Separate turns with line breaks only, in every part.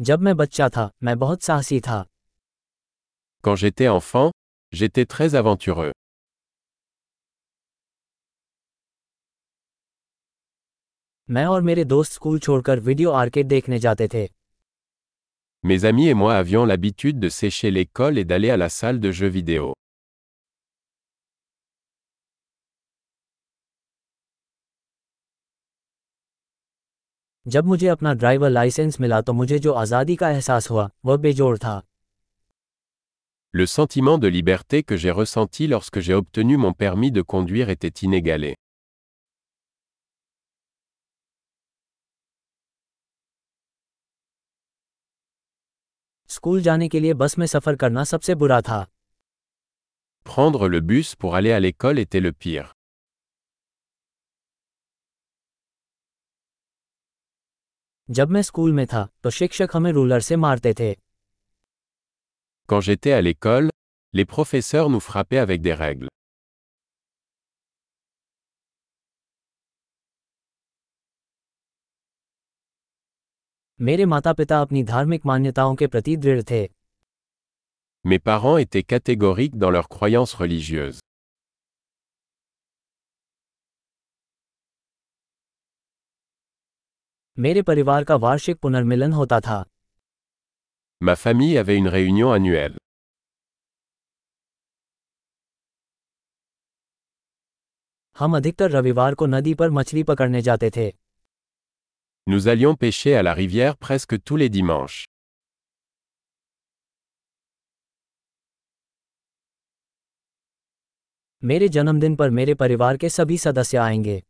जब मैं बच्चा था मैं बहुत साहसी था
Quand j'étais enfant, j'étais très aventureux.
मैं और मेरे दोस्त स्कूल छोड़कर वीडियो आर्केड देखने जाते थे
Mes amis et moi avions l'habitude de sécher l'école et d'aller à la salle de jeux vidéo.
जब मुझे अपना ड्राइवर लाइसेंस मिला तो मुझे जो आज़ादी का एहसास हुआ वह बेजोड़ था
Le sentiment de liberté que j'ai ressenti lorsque j'ai obtenu mon permis de conduire était inégalé.
School जाने के लिए बस में सफ़र करना सबसे बुरा था
Prendre le bus pour aller à l'école était le pire.
जब मैं स्कूल में था तो शिक्षक हमें रूलर से मारते थे
Quand j'étais à l'école, les professeurs nous frappaient avec des règles.
मेरे माता पिता अपनी धार्मिक मान्यताओं के प्रति दृढ़ थे
Mes parents étaient catégoriques dans leurs croyances religieuses.
मेरे परिवार का वार्षिक पुनर्मिलन होता था
Ma famille avait une réunion annuelle.
हम अधिकतर रविवार को नदी पर मछली पकड़ने जाते थे
Nous allions pêcher à la rivière presque tous les dimanches.
मेरे जन्मदिन पर मेरे परिवार के सभी सदस्य आएँगे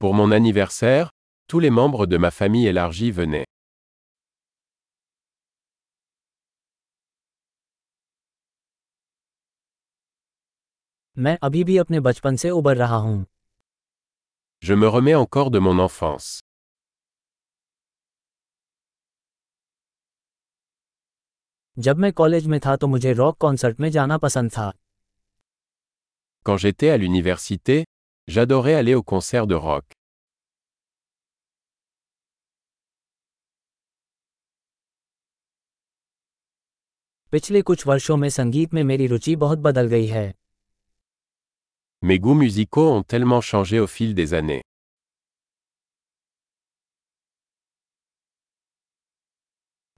Pour mon anniversaire, Tous les membres de ma famille élargie venaient. Je me remets encore de mon enfance. Quand j'étais à l'université, j'adorais aller au concert de rock.
पिछले कुछ वर्षों में संगीत में मेरी रुचि बहुत बदल गई है
Mes goûts musicaux ont tellement changé au fil des années.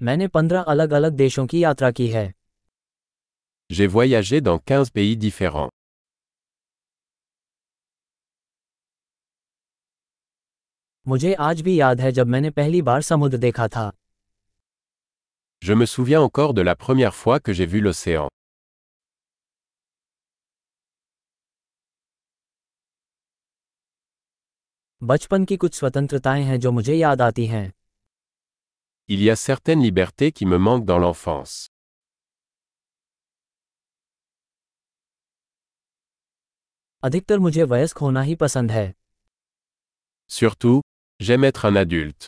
मैंने पंद्रह अलग अलग देशों की यात्रा की है
J'ai voyagé dans 15 pays différents.
मुझे आज भी याद है जब मैंने पहली बार समुद्र देखा था
Je me souviens encore de la première fois que j'ai vu l'océan.
बचपन की कुछ स्वतंत्रताएं हैं जो मुझे याद आती हैं
Il y a certaines libertés qui me manquent dans l'enfance.
अधिकतर मुझे वयस्क होना ही पसंद है
Surtout, j'aime être un adulte.